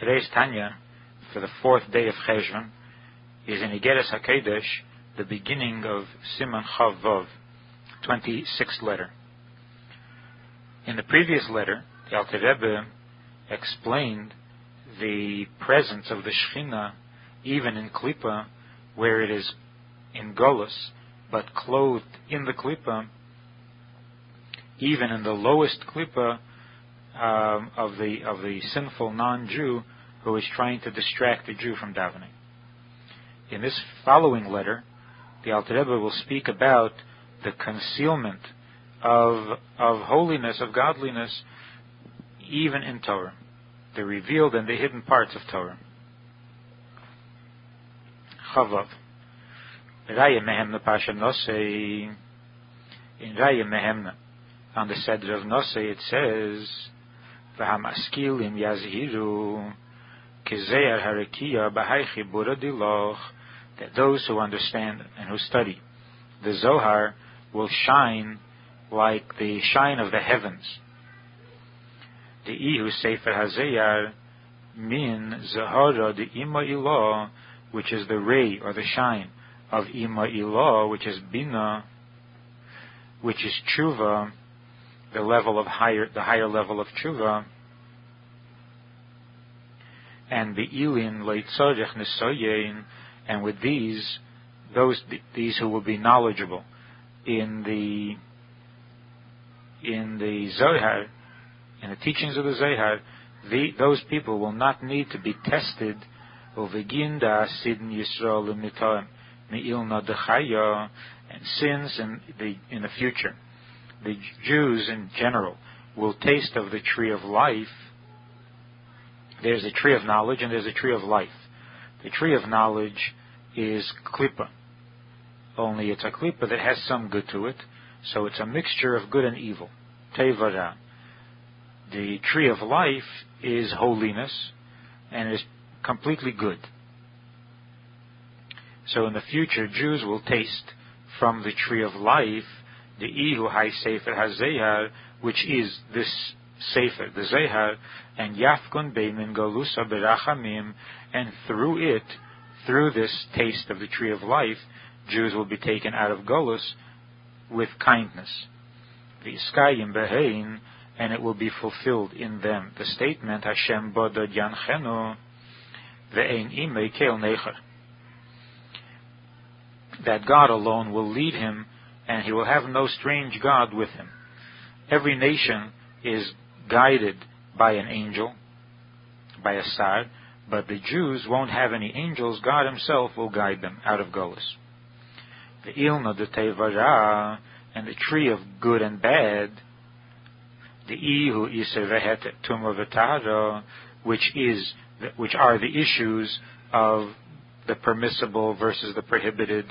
Today's Tanya, for the fourth day of Cheshvan, is in Igeres HaKedesh, the beginning of Siman Chav Vov, 26th letter. In the previous letter, the Alter Rebbe explained the presence of the Shechina even in Klippa, where it is in Golus, but clothed in the Klippa, even in the lowest Klippa um, of the of the sinful non-Jew who is trying to distract the Jew from davening. In this following letter, the Alter Rebbe will speak about the concealment of of holiness, of godliness, even in Torah, the revealed and the hidden parts of Torah. Chavav. Raya Mehemna Pasha Nosei. In Raya Mehemna, on the Seder of Nosei, it says, That those who understand and who study the Zohar will shine like the shine of the heavens. The Ihu Sefer Hazayar min Zahara the Ima Ilah, which is the ray or the shine of Ima Ilah, which is Bina, which is Tshuva, the level of higher, the higher level of Tshuva, and the Ilin Leitzorech Nesoyein, and with these, those these who will be knowledgeable in the in the Zohar, in the teachings of the Zohar, the, those people will not need to be tested Uveginda Sidn Yisrael Mitoim and sins in the in the future. The Jews in general will taste of the tree of life. There's a tree of knowledge and there's a tree of life. The tree of knowledge is klipa. Only it's a klipa that has some good to it, so it's a mixture of good and evil. Tevara. The tree of life is holiness and is completely good. So in the future, Jews will taste from the tree of life the Ihu Hai Sefer HaZohar, which is this Sefer, the Zohar, and Yafkun Beimin Galusa Berachamim, and through it, through this taste of the tree of life, Jews will be taken out of Golus with kindness. The Iskayim Behein, and it will be fulfilled in them. The statement Hashem Bodod Yanchenu Ve'ein Imei Kel Necher that God alone will lead him and he will have no strange God with him. Every nation is guided by an angel, by a sar, but the Jews won't have any angels. God himself will guide them out of Golus. The ilna de tevara and the tree of good and bad, the ihu isevehet tumavitara, which is which are the issues of the permissible versus the prohibited,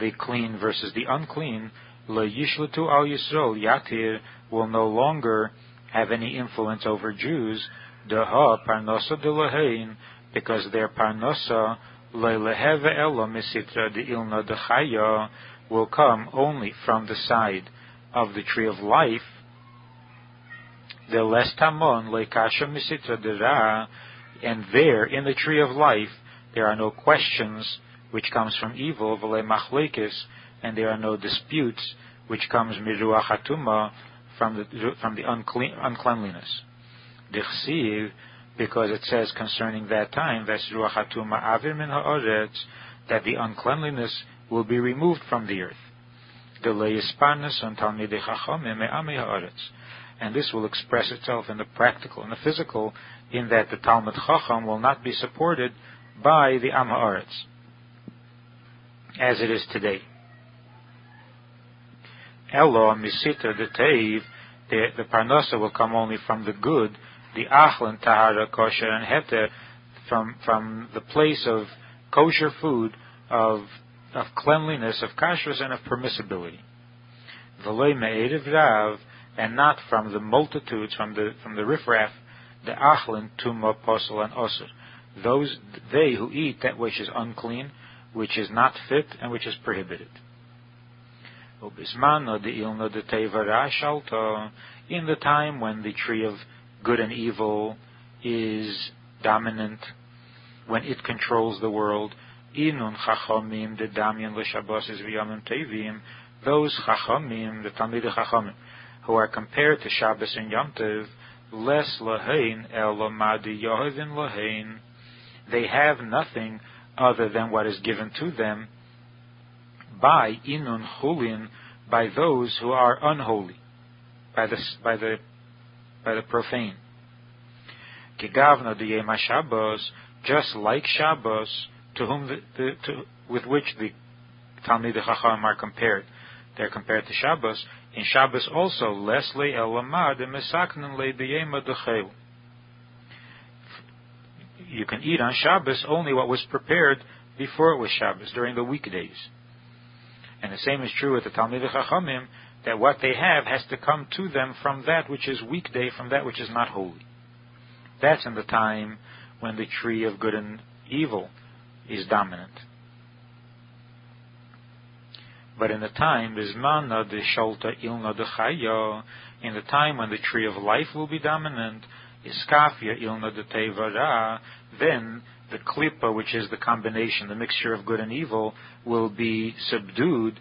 the clean versus the unclean, Le Yishlutu al Yisrael, Yatir will no longer have any influence over Jews, Daha Parnosa de because their Parnosa, Leileheve Ella Misitra de Ilna de Chaya, will come only from the side of the tree of life, the Lestamon Leikasha Misitra de Ra, and there, in the tree of life, there are no questions which comes from evil, and there are no disputes which comes miruach from the from the unclean, uncleanliness. Dichsiv, because it says concerning that time, ruach hatuma avir min haaretz, that the uncleanliness will be removed from the earth. And this will express itself in the practical and the physical, in that the Talmid Chacham will not be supported by the Am Haaretz as it is today. Elo misita the teiv, the, the parnasa will come only from the good, the achlan tahara kosher and heter, from from the place of kosher food, of of cleanliness, of kashrus, and of permissibility. V'loy me'erev rav, and not from the multitudes, from the from the riffraff, the achlin tuma posel and osir. Those they who eat that which is unclean, which is not fit and which is prohibited. In the time when the tree of good and evil is dominant, when it controls the world. Inun chachamim the damyan l'shabbos v'yamim tevim. Those chachamim, the Talmidei chachamim, who are compared to Shabbos and Yom Tov, less lahain el lamadi lahain. They have nothing other than what is given to them by inun chulin, by those who are unholy, by the by the by the profane. Kigavna de Yema Shabbos, just like Shabbos, to whom the, the, to, with which the Talmidei Chacham are compared. They're compared to Shabbos. In Shabbos also, Leslie elamad mesaknen le b'yema dechel. You can eat on Shabbos only what was prepared before it was Shabbos, during the weekdays. And the same is true with the Talmidei Chachamim, that what they have has to come to them from that which is weekday, from that which is not holy. That's in the time when the tree of good and evil is dominant. But in the time, Bismana de Sholta Ilna de Chaya, in the time when the tree of life will be dominant, Iskafia Ilna de Tevara, then the klipa, which is the combination, the mixture of good and evil, will be subdued.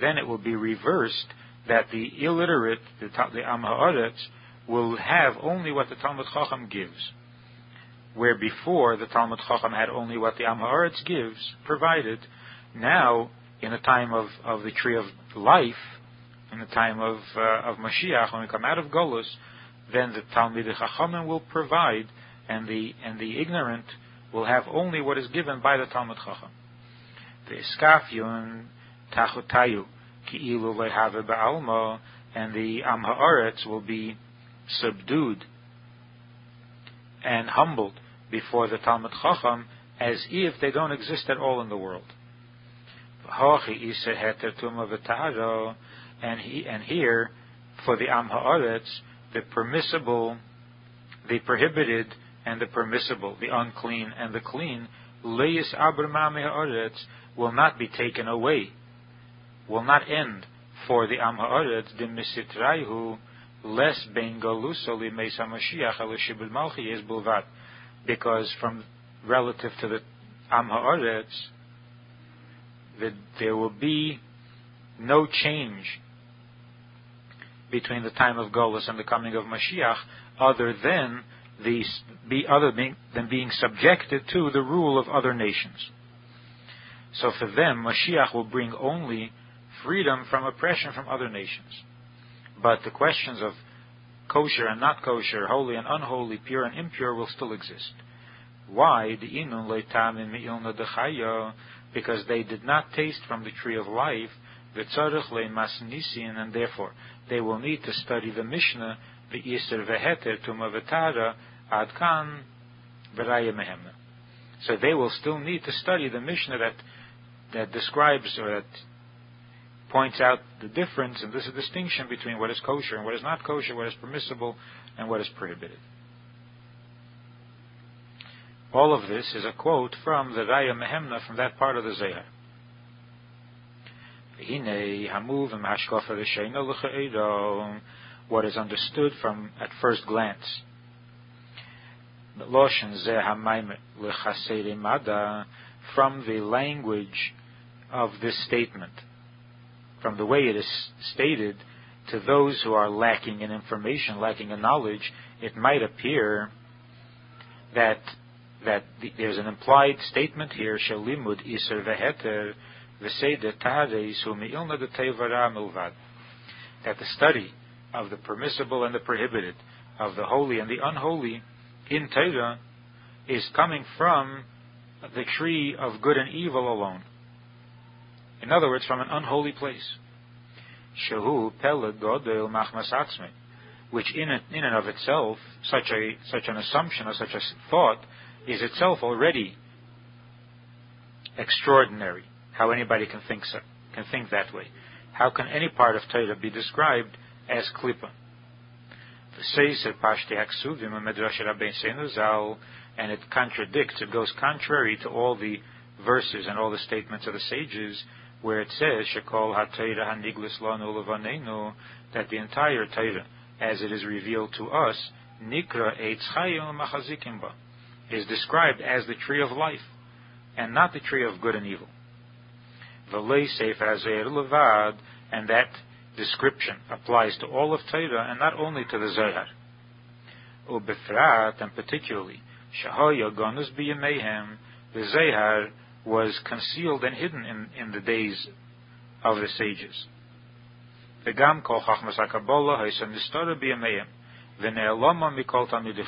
Then it will be reversed that the illiterate, the, the Am Ha'aretz, will have only what the Talmid Chacham gives. Where before the Talmid Chacham had only what the Am Ha'aretz gives, provided, now, in the time of, of the tree of life, in the time of, uh, of Mashiach, when we come out of Golus, then the Talmid Chachamim will provide, and the, and the ignorant will have only what is given by the Talmid Chacham. The Iskafyun Tachutayu Ki'ilu Lehave Ba'alma, and the Am will be subdued and humbled before the Talmid Chacham as if they don't exist at all in the world. And, he, and here, for the Am Ha'aretz, the permissible, the prohibited, and the permissible, the unclean and the clean, Leis Abramam Ha'aretz, will not be taken away, will not end for the Am Ha'aretz, the Misitraihu, less ben galusa limeis Mashiach al malchi is bulvat, because from relative to the Am Ha'aretz, that there will be no change between the time of Golus and the coming of Mashiach, other than the be other than being subjected to the rule of other nations. So for them, Mashiach will bring only freedom from oppression from other nations. But the questions of kosher and not kosher, holy and unholy, pure and impure will still exist. Why? Because they did not taste from the tree of life, and therefore they will need to study the Mishnah, the Yisr Veheter Adkan Beraya Mehemna. So they will still need to study the Mishnah that that describes or that points out the difference and this is distinction between what is kosher and what is not kosher, what is permissible and what is prohibited. All of this is a quote from the Raya Mehemna from that part of the Zohar. What is understood from at first glance. From the language of this statement from the way it is stated to those who are lacking in information, lacking in knowledge, it might appear that that the, there's an implied statement here, shalimud that the study of the permissible and the prohibited, of the holy and the unholy in Torah is coming from the tree of good and evil alone. In other words, from an unholy place. Shehu godel which in, in and of itself, such a such an assumption or such a thought is itself already extraordinary. How anybody can think so, can think that way. How can any part of Torah be described as klipa? And it contradicts, it goes contrary to all the verses and all the statements of the sages where it says, that the entire Torah, as it is revealed to us, Nikra Eitz Chayim is described as the tree of life, and not the tree of good and evil. Sefer Azer Levad, and that description applies to all of Torah and not only to the Zohar. Ubefrat, and particularly, Shahoya Gonus Biyamehem, the Zohar was concealed and hidden in, in the days of the sages. V'gam kol chachmas HaKabbalah ha'isa nistora biyameim, v'ne'eloma mikol tamidi.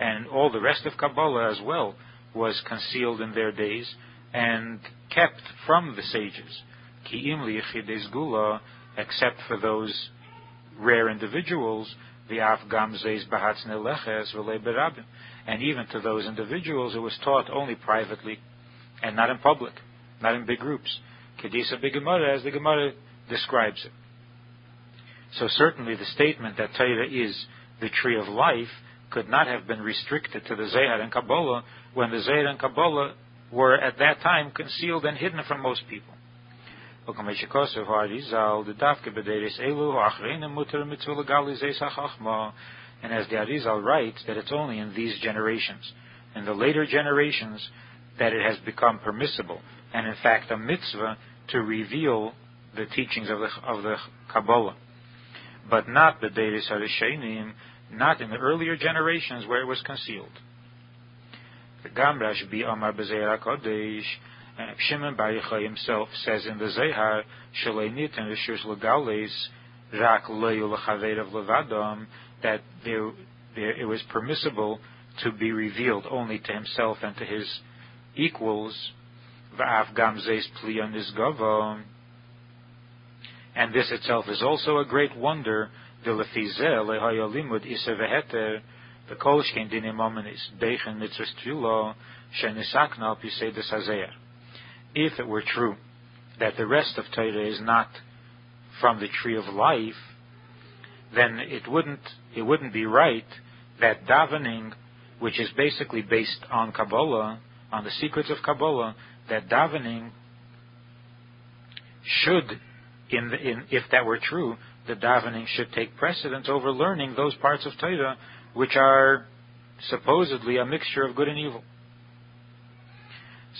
And all the rest of Kabbalah as well was concealed in their days and kept from the sages. Ki im liyichides gula, except for those rare individuals, the af gam zeis bahatz neleches v'le. And even to those individuals, it was taught only privately and not in public, not in big groups. Kedisa Gemara, as the Gemara describes it. So certainly the statement that Torah is the tree of life could not have been restricted to the Zohar and Kabbalah when the Zohar and Kabbalah were at that time concealed and hidden from most people. And as the Arizal writes that it's only in these generations, in the later generations, that it has become permissible, and in fact a mitzvah to reveal the teachings of the, of the Kabbalah. But not the Deiris HaRishenim, not in the earlier generations where it was concealed. Gamrash bi Amar Bezeir HaKodesh, Shimon Bar Yochai himself says in the Zohar, Shalei and Rishus Legales, Rak Leyu Lechaveirav Levadam, that there, there, it was permissible to be revealed only to himself and to his equals va'af gam zeis pliya and this itself is also a great wonder, the lefize LeHayalimud isa veheter, the al pisei If it were true that the rest of Torah is not from the tree of life, then it wouldn't, it wouldn't be right that davening, which is basically based on Kabbalah, on the secrets of Kabbalah that davening should, in, the, in if that were true, the davening should take precedence over learning those parts of Torah which are supposedly a mixture of good and evil.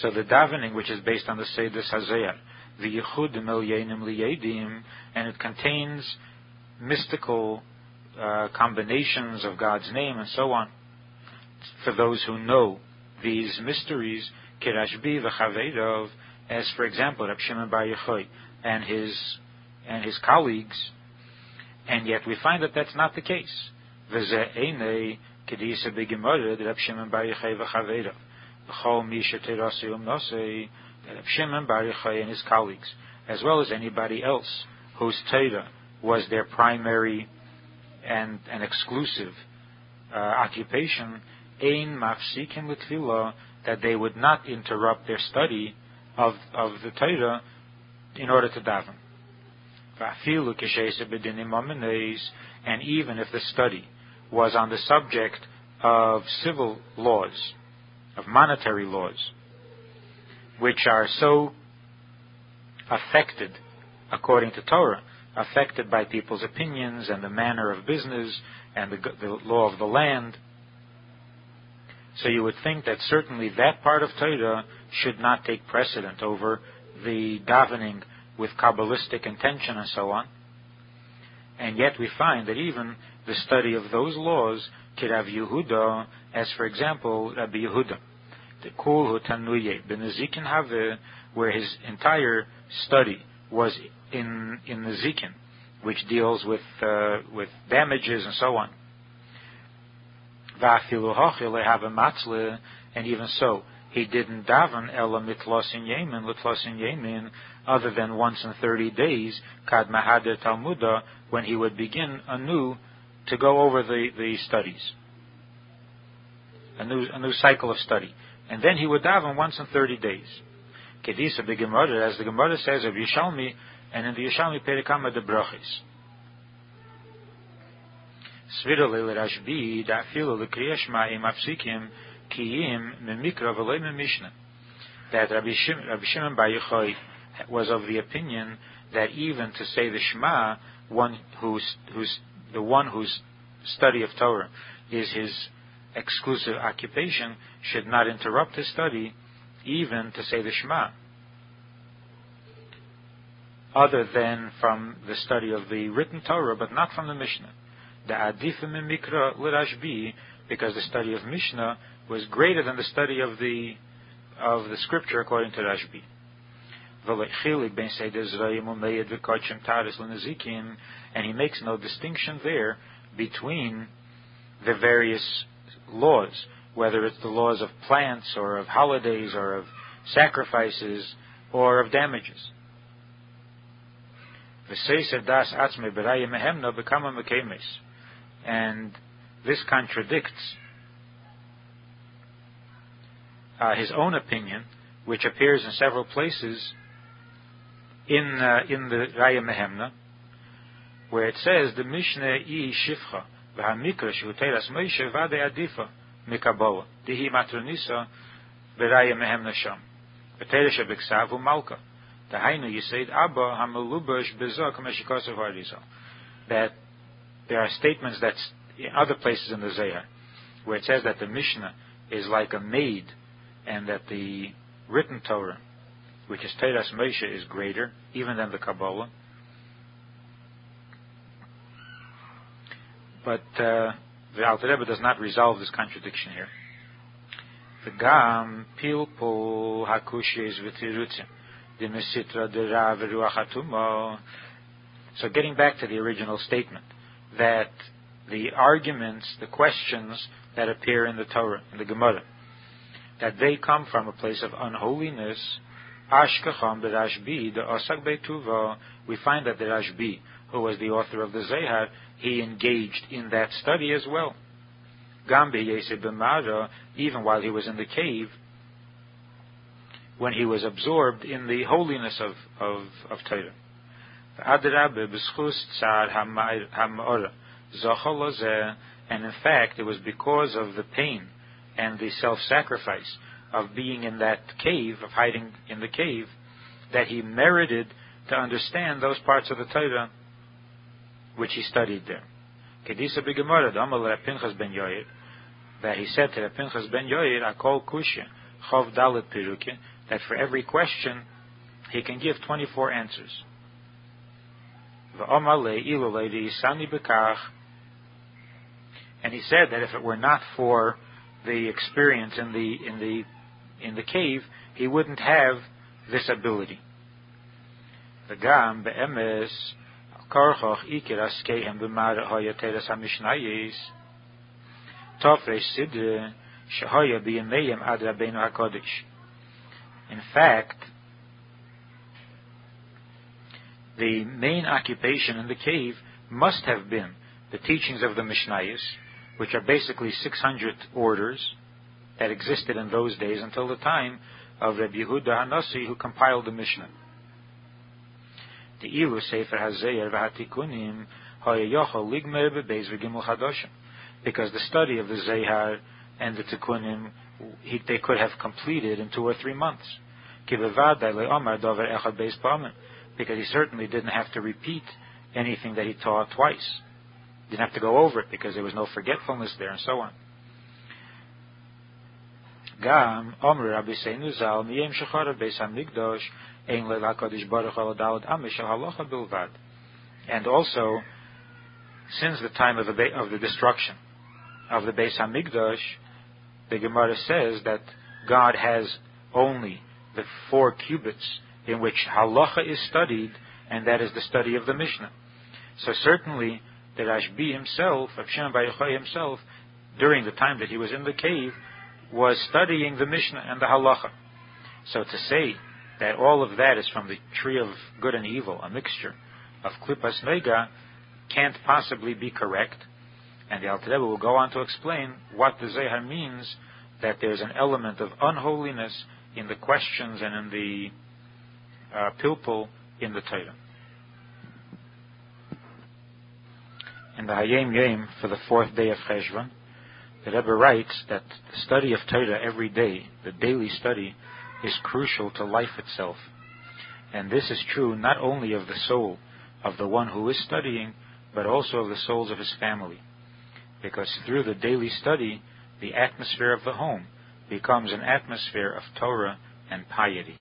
So the davening, which is based on the Seder Hazayar, the Yechud Yenim Liyedim, and it contains mystical uh, combinations of God's name and so on, for those who know these mysteries, Kirashbi v'chaveirov, as for example, Rab Shimon Bar Yochai and his and his colleagues, and yet we find that that's not the case. V'ze'enei kedisa b'gemara Rab Shimon Bar Yochai v'chaveirov. V'chol misha terasium nosei Rab Shimon Bar Yochai and his colleagues, as well as anybody else whose Torah was their primary and, and exclusive uh, occupation, ein mafsikim l'tfilah, that they would not interrupt their study of, of the Torah in order to daven. And even if the study was on the subject of civil laws, of monetary laws, which are so affected, according to Torah, affected by people's opinions and the manner of business and the, the law of the land, so you would think that certainly that part of Torah should not take precedent over the davening with Kabbalistic intention and so on. And yet we find that even the study of those laws, Kirav Yehuda, as for example, Rabbi Yehuda, the Kul Tanuye, Benezikin Have, where his entire study was in, in the Zikin, which deals with, uh, with damages and so on. And even so, he didn't daven ela mitlosin yemin, litlosin yemin, other than once in 30 days, kad mahader talmuda, when he would begin anew to go over the, the studies. A new, a new cycle of study. And then he would daven once in 30 days. Kedisa the Gemara, as the Gemara says of Yishalmi, and in the Yishalmi Perikama de Brachis. Svira le Rashbi, da filo le kriyashma kiyim memikra v'loy Mishnah. That Rabbi Shimon Bar Yochai was of the opinion that even to say the Shema, one who's, who's the one whose study of Torah is his exclusive occupation should not interrupt his study, even to say the Shema. Other than from the study of the written Torah, but not from the Mishnah. The Adifim Mikra Lirashbi, because the study of Mishnah was greater than the study of the of the scripture according to Rashbi. And he makes no distinction there between the various laws, whether it's the laws of plants or of holidays or of sacrifices or of damages. And this contradicts uh, his own opinion, which appears in several places in uh, in the Raya Mehemna, where it says the Mishnah i shifcha v'hamikra shuteras Moshe vade adifa mikabola dihi matronisa beraya Mehemna sham v'teresh abiksav u'malka Dahainu Yisaid Abba Hamalubash Bezok Meshikosav Harizal. That there are statements that in other places in the Zohar where it says that the Mishnah is like a maid and that the written Torah, which is Teras Moshe, is greater even than the Kabbalah. But uh, the Alter Rebbe does not resolve this contradiction here. The Gam the So getting back to the original statement, that the arguments, the questions that appear in the Torah, in the Gemara, that they come from a place of unholiness. Ashkacham the Rashbi, the Osak Betuva, we find that the Rashbi, who was the author of the Zohar, he engaged in that study as well. Gambi Yese B'Mara, even while he was in the cave, when he was absorbed in the holiness of, of, of Torah. And in fact, it was because of the pain and the self-sacrifice of being in that cave, of hiding in the cave, that he merited to understand those parts of the Torah which he studied there. Kedisa Pinchas ben Yoir, that he said to Pinchas ben Yoir, Akol Kushya, Chov Dalit Pirukin, that for every question he can give 24 answers. And he said that if it were not for the experience in the in the in the cave, he wouldn't have this ability. The gam be'emes karchoch ikir askehem b'mara hayateres hamishnayis tofresh sidre shahaya b'yemeyim ad rabbeinu hakodesh. In fact, the main occupation in the cave must have been the teachings of the Mishnayos, which are basically 600 orders that existed in those days until the time of Rabbi Yehuda Hanasi, who compiled the Mishnah. The Ilu Sefer Hazeir v'Hatikunim Hayayochol Ligmer Bebeis v'Gimel Chadoshim, because the study of the Zohar and the Tikkunim he, they could have completed in two or three months. Because he certainly didn't have to repeat anything that he taught twice. Didn't have to go over it because there was no forgetfulness there and so on. Amish Halacha Bilvad. And also, since the time of the of the destruction of the Beis Hamikdash, the Gemara says that God has only the four cubits in which halacha is studied, and that is the study of the Mishnah. So certainly, the Rashbi himself, of Shimon himself, during the time that he was in the cave, was studying the Mishnah and the halacha. So to say that all of that is from the tree of good and evil, a mixture of klipas nogah, can't possibly be correct. And the Alter Rebbe will go on to explain what the Zohar means that there's an element of unholiness in the questions and in the uh, pilpul in the Torah. In the Hayom Yom for the fourth day of Cheshvan, the Rebbe writes that the study of Torah every day, the daily study, is crucial to life itself. And this is true not only of the soul of the one who is studying, but also of the souls of his family. Because through the daily study, the atmosphere of the home becomes an atmosphere of Torah and piety.